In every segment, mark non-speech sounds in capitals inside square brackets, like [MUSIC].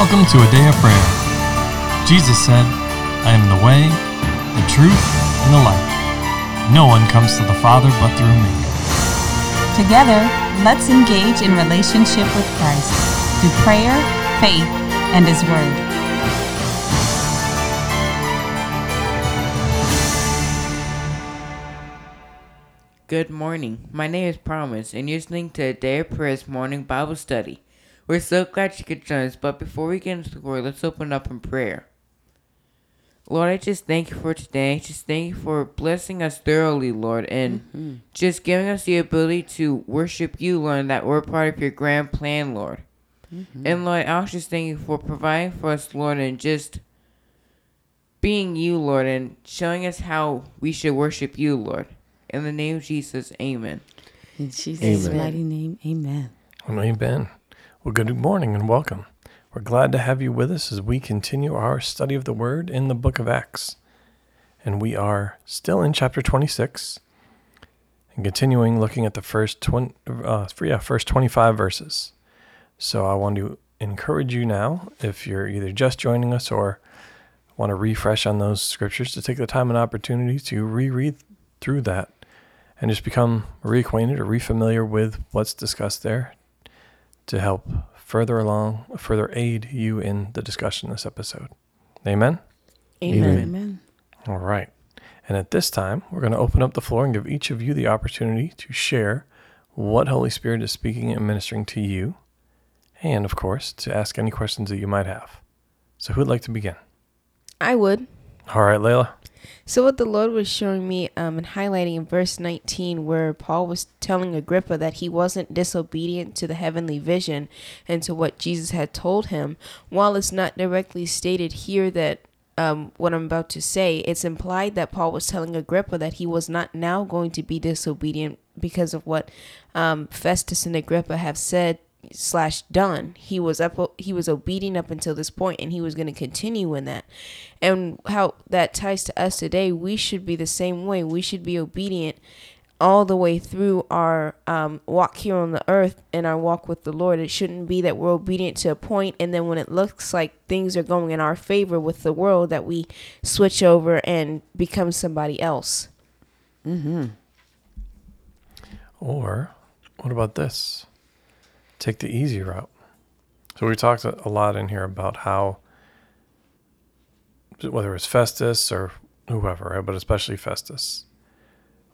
Welcome to a day of prayer. Jesus said, I am the way, the truth, and the life. No one comes to the Father but through me. Together, let's engage in relationship with Christ through prayer, faith, and His Word. Good morning. My name is Promise, and you're listening to a Day of Prayer's morning Bible study. We're so glad you could join us, but before we get into the word, let's open up in prayer. Lord, I just thank you for today. Just thank you for blessing us thoroughly, Lord, and mm-hmm. just giving us the ability to worship you, Lord, and that we're part of your grand plan, Lord. Mm-hmm. And Lord, I also just thank you for providing for us, Lord, and just being you, Lord, and showing us how we should worship you, Lord. In the name of Jesus, amen. In Jesus' Amen. mighty name, amen. Amen. Well, good morning and welcome. We're glad to have you with us as we continue our study of the Word in the book of Acts. And we are still in chapter 26 and continuing looking at the first 20, uh, yeah, first 25 verses. So I want to encourage you now, if you're either just joining us or want to refresh on those scriptures, to take the time and opportunity to reread through that and just become reacquainted or refamiliar with what's discussed there to help further along, further aid you in the discussion this episode. Amen? Amen. Amen. All right. And at this time, we're going to open up the floor and give each of you the opportunity to share what Holy Spirit is speaking and ministering to you, and of course, to ask any questions that you might have. So, who'd like to begin? I would. All right, Layla. So what the Lord was showing me um, and highlighting in verse 19 where Paul was telling Agrippa that he wasn't disobedient to the heavenly vision and to what Jesus had told him, while it's not directly stated here that um, what I'm about to say, it's implied that Paul was telling Agrippa that he was not now going to be disobedient because of what um, Festus and Agrippa have said slash done. He was up. He was obedient up until this point, and he was going to continue in that. And how that ties to us today, we should be the same way. We should be obedient all the way through our um, walk here on the earth and our walk with the Lord. It shouldn't be that we're obedient to a point, and then when it looks like things are going in our favor with the world, that we switch over and become somebody else. Mm-hmm. Or what about this? Take the easy route. So we talked a lot in here about how whether it's Festus or whoever, right, but especially Festus,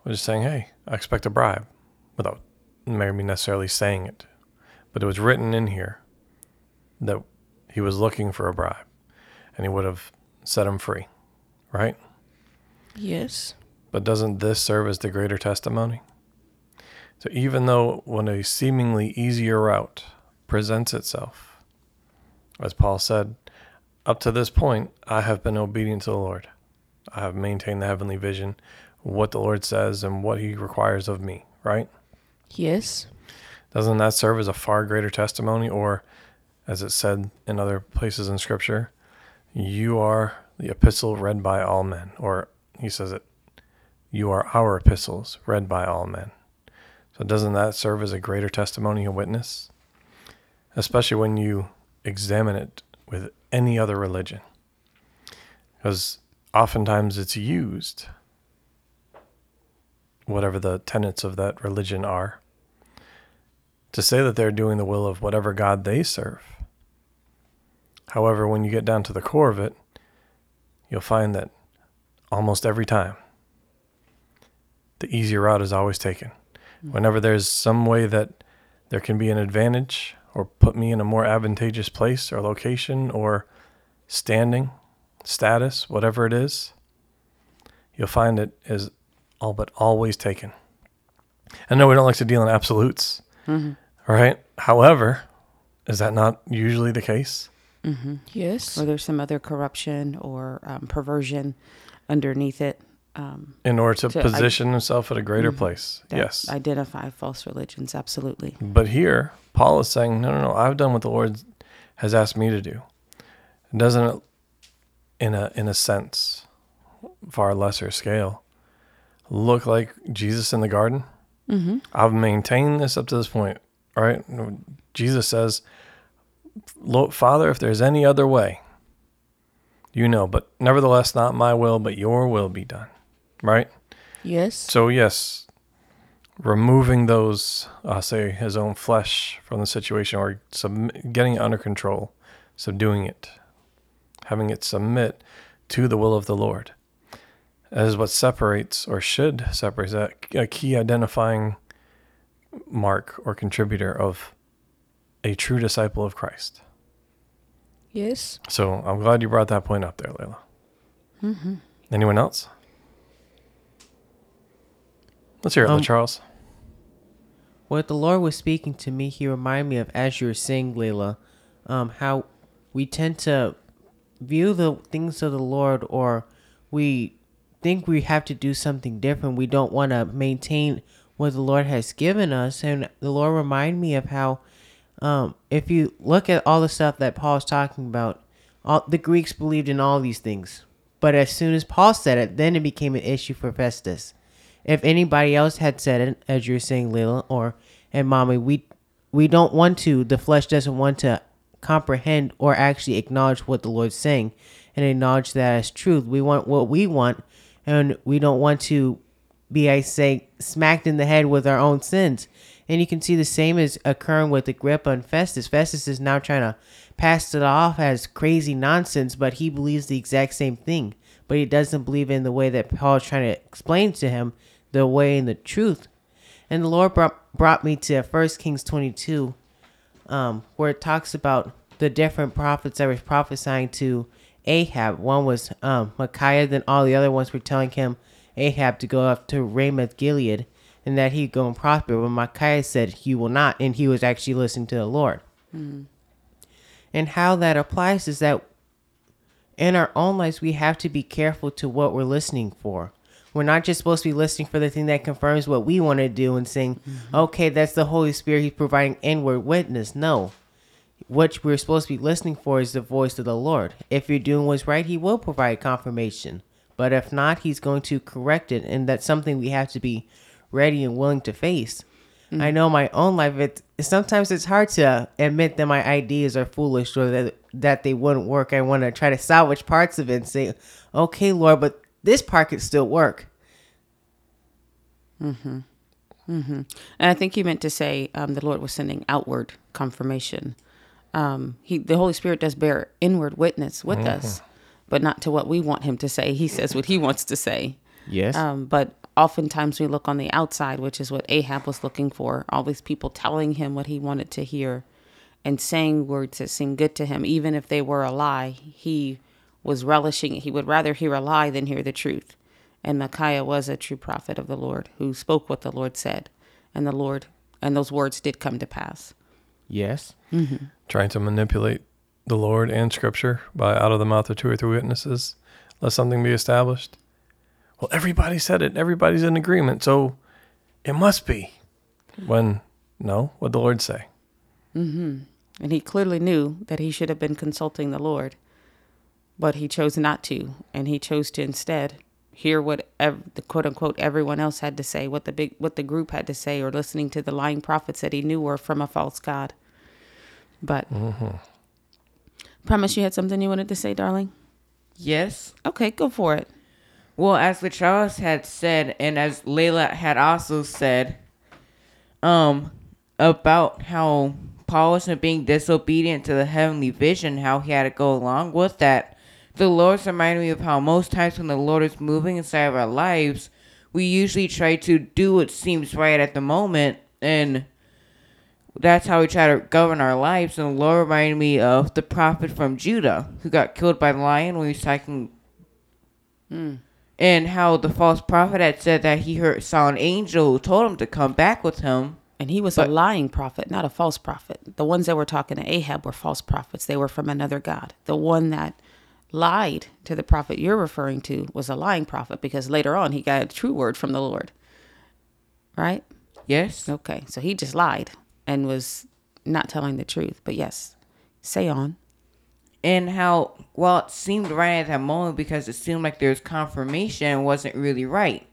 was just saying, "Hey, I expect a bribe," without maybe necessarily saying it, but it was written in here that he was looking for a bribe, and he would have set him free, right? Yes. But doesn't this serve as the greater testimony? So even though when a seemingly easier route presents itself, as Paul said, up to this point, I have been obedient to the Lord. I have maintained the heavenly vision, what the Lord says and what he requires of me, right? Yes. Doesn't that serve as a far greater testimony? Or, as it said in other places in Scripture, you are the epistle read by all men. Or he says it, you are our epistles read by all men. So, doesn't that serve as a greater testimony and witness? Especially when you examine it with any other religion. Because oftentimes it's used, whatever the tenets of that religion are, to say that they're doing the will of whatever God they serve. However, when you get down to the core of it, you'll find that almost every time, the easier route is always taken. Whenever there's some way that there can be an advantage or put me in a more advantageous place or location or standing, status, whatever it is, you'll find it is all but always taken. I know we don't like to deal in absolutes, right? However, is that not usually the case? Yes. or there's some other corruption or um, perversion underneath it um, In order to To- I- position himself at a greater place. yes. identify false religions. Absolutely. But here, Paul is saying, no, no, no, I've done what the Lord has asked me to do. Doesn't it, in a in a sense, far lesser scale, look like Jesus in the garden? Mm-hmm. I've maintained this up to this point, right? Jesus says, Father, if there's any other way, you know, but nevertheless, not my will, but your will be done. Right? Yes. So, yes, removing those, uh, say, his own flesh from the situation or sub- getting it under control, subduing it, having it submit to the will of the Lord. That is what separates or should separate that a key identifying mark or contributor of a true disciple of Christ. Yes. So I'm glad you brought that point up there, Layla. Mm-hmm. Anyone else? Let's hear it, Um, Charles. What the Lord was speaking to me, He reminded me of as you were saying, Layla, um, how we tend to view the things of the Lord, or we think we have to do something different. We don't want to maintain what the Lord has given us, and the Lord reminded me of how, um, if you look at all the stuff that Paul is talking about, all the Greeks believed in all these things, but as soon as Paul said it, then it became an issue for Festus if anybody else had said it, as you're saying, Layla or and Mommy, we we don't want to. The flesh doesn't want to comprehend or actually acknowledge what the Lord's saying and acknowledge that as truth. We want what we want, and we don't want to be, I say, smacked in the head with our own sins. And you can see the same is occurring with Agrippa and Festus. Festus is now trying to pass it off as crazy nonsense, but he believes the exact same thing. But he doesn't believe in the way that Paul is trying to explain to him the way and the truth. And the Lord brought, brought me to 1 Kings 22, um, where it talks about the different prophets that were prophesying to Ahab. One was um, Micaiah, then all the other ones were telling him, Ahab, to go up to Ramoth Gilead and that he'd go and prosper. But Micaiah said he will not, and he was actually listening to the Lord. And how that applies is that in our own lives, we have to be careful to what we're listening for. We're not just supposed to be listening for the thing that confirms what we want to do and saying, mm-hmm. okay, that's the Holy Spirit. He's providing inward witness. No. What we're supposed to be listening for is the voice of the Lord. If you're doing what's right, He will provide confirmation. But if not, He's going to correct it. And that's something we have to be ready and willing to face. Mm. I know my own life. It sometimes it's hard to admit that my ideas are foolish or that that they wouldn't work. I want to try to salvage parts of it and say, "Okay, Lord, but this part could still work." Mm-hmm. Mm-hmm. And I think you meant to say um, the Lord was sending outward confirmation. Um, he, the Holy Spirit does bear inward witness with us, but not to what we want Him to say. He says what He wants to say. Yes. Um, but oftentimes we look on the outside, which is what Ahab was looking for. All these people telling him what he wanted to hear and saying words that seemed good to him, even if they were a lie. He was relishing it. He would rather hear a lie than hear the truth. And Micaiah was a true prophet of the Lord who spoke what the Lord said. And the Lord, and those words did come to pass. yes. Trying to manipulate the Lord and Scripture by out of the mouth of two or three witnesses, let something be established. Well, everybody said it. Everybody's in agreement, so it must be. When no, what the Lord say? Mm-hmm. And he clearly knew that he should have been consulting the Lord, but he chose not to, and he chose to instead hear what ev- the quote unquote everyone else had to say, what the big what the group had to say, or listening to the lying prophets that he knew were from a false god. But promise you had something you wanted to say, darling. Yes. Okay, go for it. Well, as the Charles had said, and as Layla had also said, um, about how Paul wasn't being disobedient to the heavenly vision, how he had to go along with that. The Lord's reminded me of how most times when the Lord is moving inside of our lives, we usually try to do what seems right at the moment, and that's how we try to govern our lives. And the Lord reminded me of the prophet from Judah who got killed by the lion when he was taking hmm. and how the false prophet had said that he heard saw an angel who told him to come back with him. And he was But- a lying prophet, not a false prophet. The ones that were talking to Ahab were false prophets. They were from another god. The one that lied to the prophet you're referring to was a lying prophet because later on he got a true word from the Lord. Right? Yes. Okay. So he just lied and was not telling the truth. But yes, say on. And how well it seemed right at that moment because it seemed like there was confirmation wasn't really right.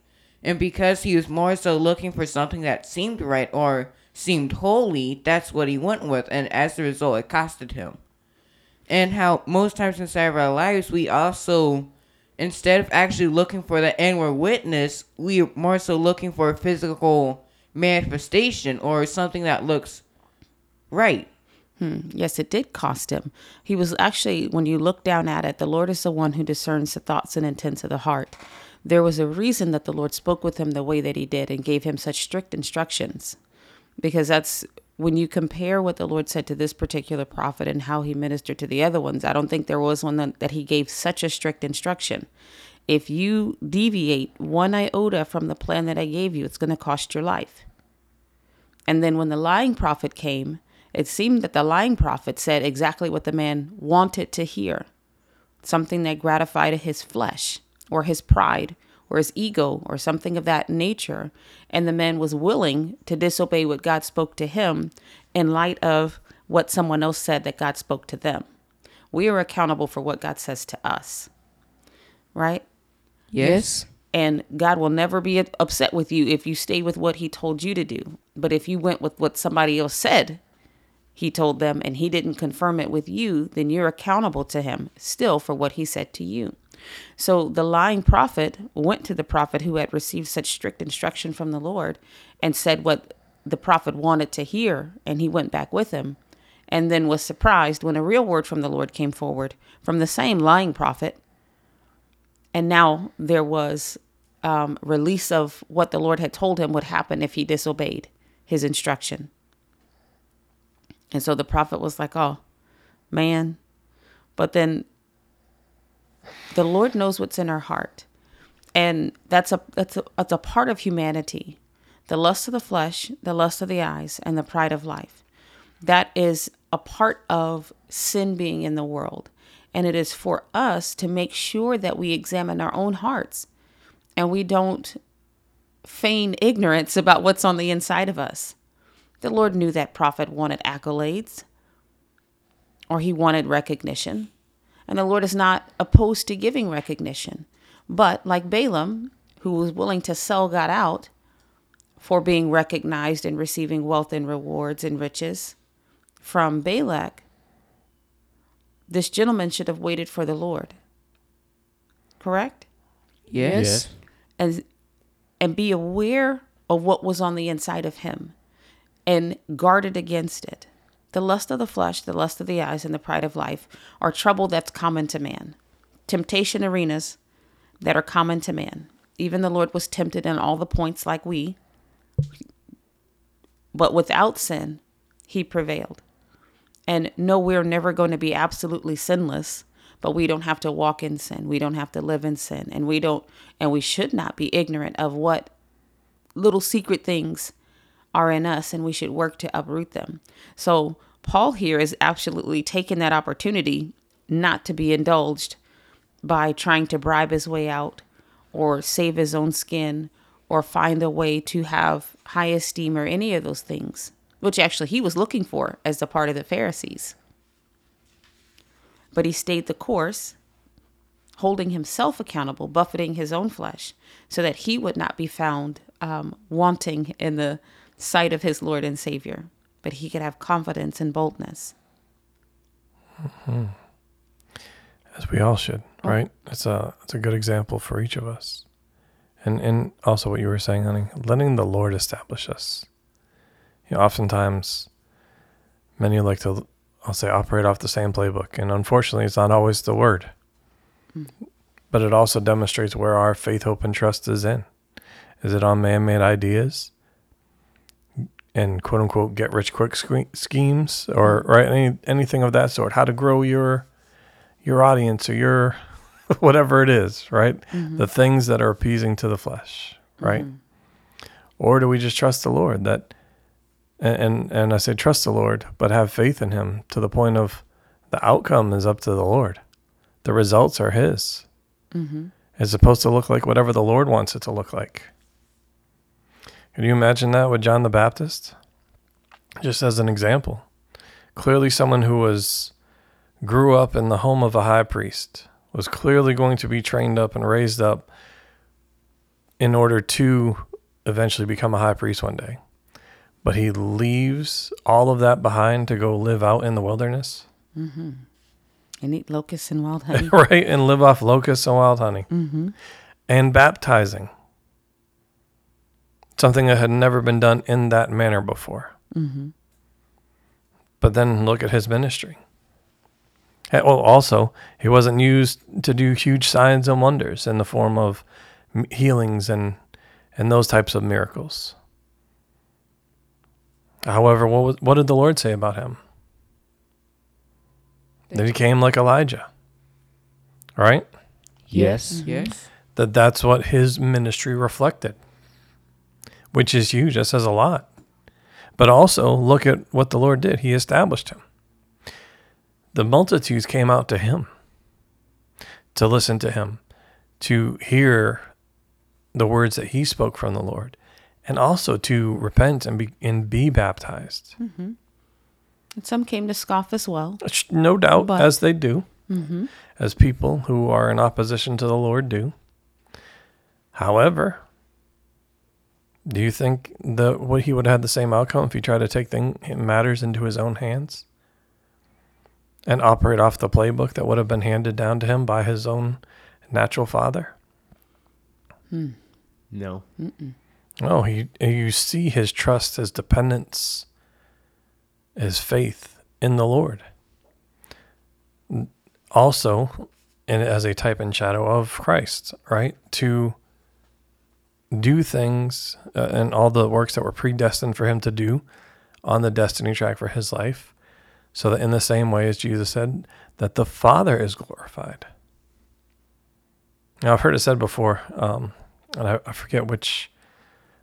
And because he was more so looking for something that seemed right or seemed holy, that's what he went with, and as a result it costed him. And how most times inside of our lives we also instead of actually looking for the inward witness we're more so looking for a physical manifestation or something that looks right hmm. Yes, it did cost him. He was actually, when you look down at it, the Lord is the one who discerns the thoughts and intents of the heart. There was a reason that the Lord spoke with him the way that he did and gave him such strict instructions. Because that's when you compare what the Lord said to this particular prophet and how he ministered to the other ones, I don't think there was one that, that he gave such a strict instruction. If you deviate one iota from the plan that I gave you, it's going to cost your life. And then when the lying prophet came, it seemed that the lying prophet said exactly what the man wanted to hear something that gratified his flesh or his pride or his ego or something of that nature. And the man was willing to disobey what God spoke to him in light of what someone else said that God spoke to them. We are accountable for what God says to us, right? yes, And God will never be upset with you if you stay with what He told you to do. But if you went with what somebody else said He told them and He didn't confirm it with you, then you're accountable to Him still for what He said to you. So the lying prophet went to the prophet who had received such strict instruction from the Lord and said what the prophet wanted to hear, and he went back with him. And then was surprised when a real word from the Lord came forward from the same lying prophet and now there was um, release of what the Lord had told him would happen if he disobeyed his instruction. And so the prophet was like, "Oh, man," but then the Lord knows what's in our heart, and that's a that's a that's a part of humanity. The lust of the flesh, the lust of the eyes, and the pride of life. That is a part of sin being in the world. And it is for us to make sure that we examine our own hearts and we don't feign ignorance about what's on the inside of us. The Lord knew that prophet wanted accolades or he wanted recognition. And the Lord is not opposed to giving recognition. But like Balaam, who was willing to sell God out for being recognized and receiving wealth and rewards and riches from Balak, this gentleman should have waited for the Lord. Correct? yes, and and be aware of what was on the inside of him and guarded against it. The lust of the flesh, the lust of the eyes, and the pride of life are trouble that's common to man. Temptation arenas that are common to man. Even the Lord was tempted in all the points like we, but without sin, he prevailed. And no, we're never going to be absolutely sinless, but we don't have to walk in sin. We don't have to live in sin. And we don't, and we should not be ignorant of what little secret things are in us and we should work to uproot them. So, Paul here is absolutely taking that opportunity not to be indulged by trying to bribe his way out or save his own skin or find a way to have high esteem or any of those things, which actually he was looking for as a part of the Pharisees. But he stayed the course, holding himself accountable, buffeting his own flesh, so that he would not be found um, wanting in the sight of his Lord and Savior, but he could have confidence and boldness. Hmm. as we all should, oh. right? It's a it's a good example for each of us, and and also what you were saying, honey, letting the Lord establish us. You know, oftentimes, many like to, I'll say, operate off the same playbook, and unfortunately, it's not always the word. Hmm. But it also demonstrates where our faith, hope, and trust is in. Is it on man-made ideas? And quote unquote get rich quick schemes or mm-hmm. right any anything of that sort. How to grow your your audience or your [LAUGHS] whatever it is right? Mm-hmm. The things that are appeasing to the flesh right? Mm-hmm. Or do we just trust the lord that and, and and i say trust the lord but have faith in him to the point of the outcome is up to the lord. The results are his. It's supposed to look like whatever the lord wants it to look like can you imagine that with John the Baptist? Just as an example. Clearly someone who was grew up in the home of a high priest was clearly going to be trained up and raised up in order to eventually become a high priest one day. But he leaves all of that behind to go live out in the wilderness. And eat locusts and wild [LAUGHS] honey. right? And live off locusts and wild honey. Mm-hmm. And baptizing. Something that had never been done in that manner before. Mm-hmm. But then look at his ministry. Well, also, he wasn't used to do huge signs and wonders in the form of healings and, and those types of miracles. However, what, was, what did the Lord say about him? That he came like Elijah. Right? Yes. Yes. that that's what his ministry reflected, which is huge. That says a lot. But also, look at what the Lord did. He established him. The multitudes came out to him to listen to him, to hear the words that he spoke from the Lord, and also to repent and be, and be baptized. Mm-hmm. And some came to scoff as well. No doubt, But- as they do, mm-hmm. as people who are in opposition to the Lord do. However, do you think that what he would have had the same outcome if he tried to take thing, matters into his own hands and operate off the playbook that would have been handed down to him by his own natural father? Hmm. No. Oh, he you see his trust, his dependence, his faith in the Lord. Also, and as a type and shadow of Christ, right? To do things uh, and all the works that were predestined for him to do on the destiny track for his life, so that in the same way as Jesus said, that the Father is glorified. Now, I've heard it said before, um, and I, I forget which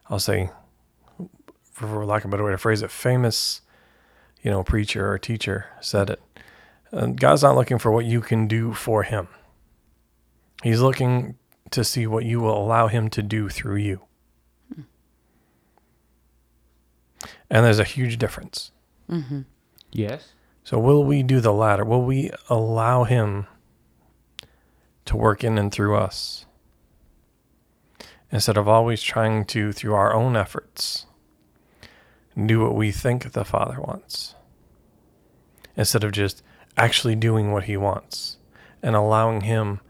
I'll say, for lack of a better way to phrase it, famous, you know, preacher or teacher said it. Uh, God's not looking for what you can do for Him. He's looking to see what you will allow Him to do through you. And there's a huge difference. Mm-hmm. Yes. So, will we do the latter? Will we allow Him to work in and through us? Instead of always trying to, through our own efforts, do what we think the Father wants. Instead of just actually doing what He wants and allowing Him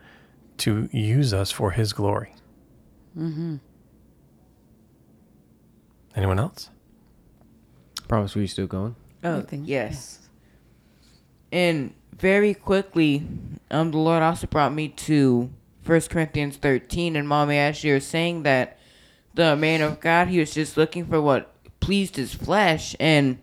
to use us for His glory. Mm-hmm. Anyone else? Promise we still going. Oh, I think- yes. And very quickly, um, the Lord also brought me to First Corinthians 13. And Mommy, as you were saying that the man of God, he was just looking for what pleased his flesh. And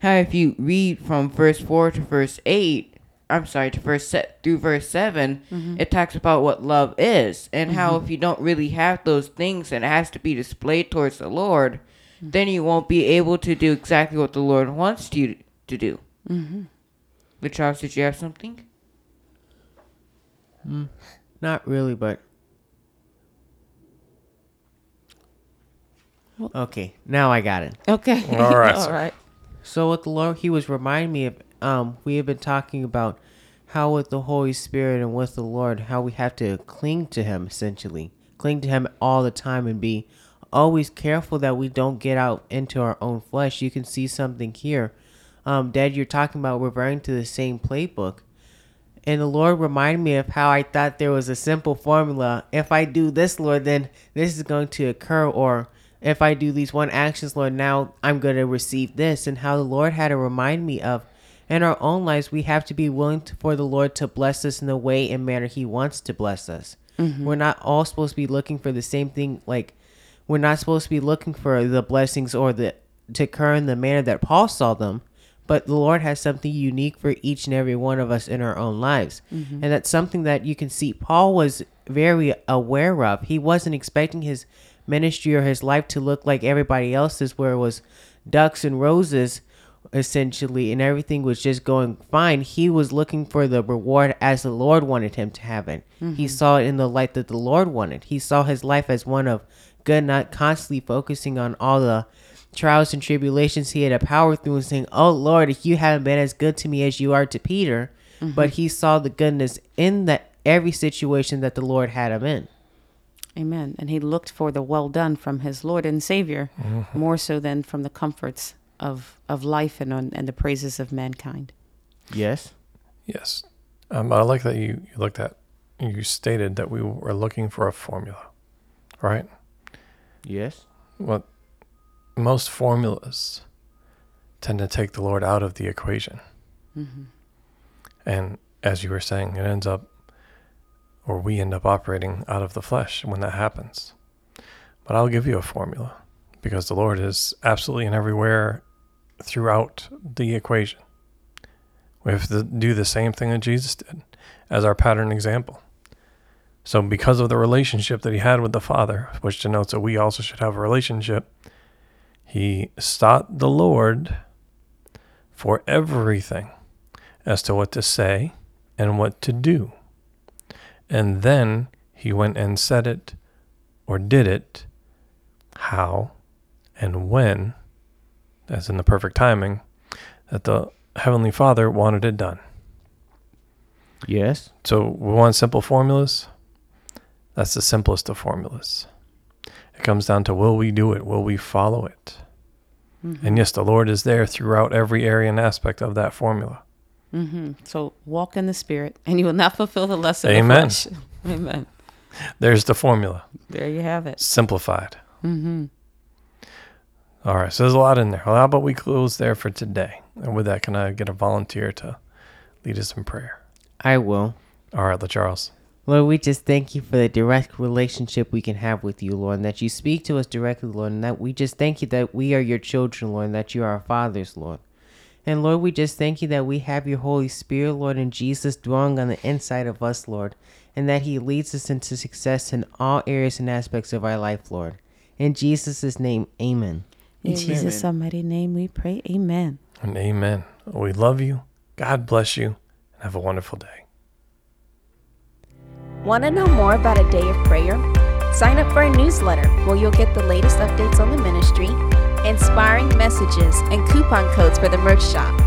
how if you read from verse 4 to verse 8, I'm sorry, to verse se- through verse 7, mm-hmm. it talks about what love is. And how mm-hmm. if you don't really have those things and it has to be displayed towards the Lord, mm-hmm. then you won't be able to do exactly what the Lord wants you to do. Mm-hmm. But Charles, did you have something? Mm, not really, but. Okay, now I got it. Okay. all right, [LAUGHS] all right. So with the Lord, He was reminding me of. Um, we have been talking about how with the Holy Spirit and with the Lord, how we have to cling to Him essentially, cling to Him all the time, and be always careful that we don't get out into our own flesh. You can see something here, um, Dad. You're talking about referring to the same playbook. And the Lord reminded me of how I thought there was a simple formula. If I do this, Lord, then this is going to occur. Or if I do these one actions, Lord, now I'm going to receive this. And how the Lord had to remind me of in our own lives, we have to be willing to, for the Lord to bless us in the way and manner He wants to bless us. Mm-hmm. We're not all supposed to be looking for the same thing. Like, we're not supposed to be looking for the blessings or the to occur in the manner that Paul saw them. But the Lord has something unique for each and every one of us in our own lives. Mm-hmm. And that's something that you can see Paul was very aware of. He wasn't expecting his ministry or his life to look like everybody else's, where it was ducks and roses, essentially, and everything was just going fine. He was looking for the reward as the Lord wanted him to have it. He mm-hmm. saw it in the light that the Lord wanted. He saw his life as one of good, not constantly focusing on all the trials and tribulations he had to power through and saying, Oh Lord, if you haven't been as good to me as you are to Peter. Mm-hmm. But he saw the goodness in that every situation that the Lord had him in. Amen. And he looked for the well done from his Lord and Savior mm-hmm. more so than from the comforts of, of life and, on, and the praises of mankind. Yes. Yes. Um, I like that you, you looked at, you stated that we were looking for a formula, right? Yes. Well, most formulas tend to take the Lord out of the equation. And as you were saying, it ends up, or we end up operating out of the flesh when that happens. But I'll give you a formula because the Lord is absolutely and everywhere throughout the equation. We have to do the same thing that Jesus did as our pattern example. So, because of the relationship that he had with the Father, which denotes that we also should have a relationship, he sought the Lord for everything as to what to say and what to do. And then he went and said it or did it how and when, as in the perfect timing, that the Heavenly Father wanted it done. Yes. So we want simple formulas. That's the simplest of formulas. It comes down to will we do it? Will we follow it? And yes, the Lord is there throughout every area and aspect of that formula. hmm So walk in the spirit, and you will not fulfill the lust of Amen. the flesh. [LAUGHS] Amen. There's the formula, There you have it. simplified. Mm-hmm. All right, so there's a lot in there. Well, how about we close there for today? And with that, can I get a volunteer to lead us in prayer? I will. All right, LaCharles. Lord, we just thank you for the direct relationship we can have with you, Lord, and that you speak to us directly, Lord, and that we just thank you that we are your children, Lord, and that you are our fathers, Lord. And Lord, we just thank you that we have your Holy Spirit, Lord, and Jesus dwelling on the inside of us, Lord, and that he leads us into success in all areas and aspects of our life, Lord. In Jesus' name, amen. In Amen. Jesus' almighty name we pray. Amen. And amen. We love you. God bless you. And have a wonderful day. Want to know more about a day of prayer? Sign up for our newsletter where you'll get the latest updates on the ministry, inspiring messages, and coupon codes for the merch shop.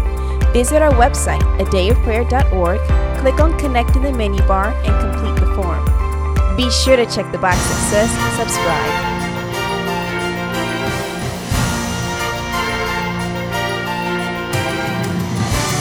Visit our website, adayofprayer.org, click on Connect in the menu bar, and complete the form. Be sure to check the box that says subscribe.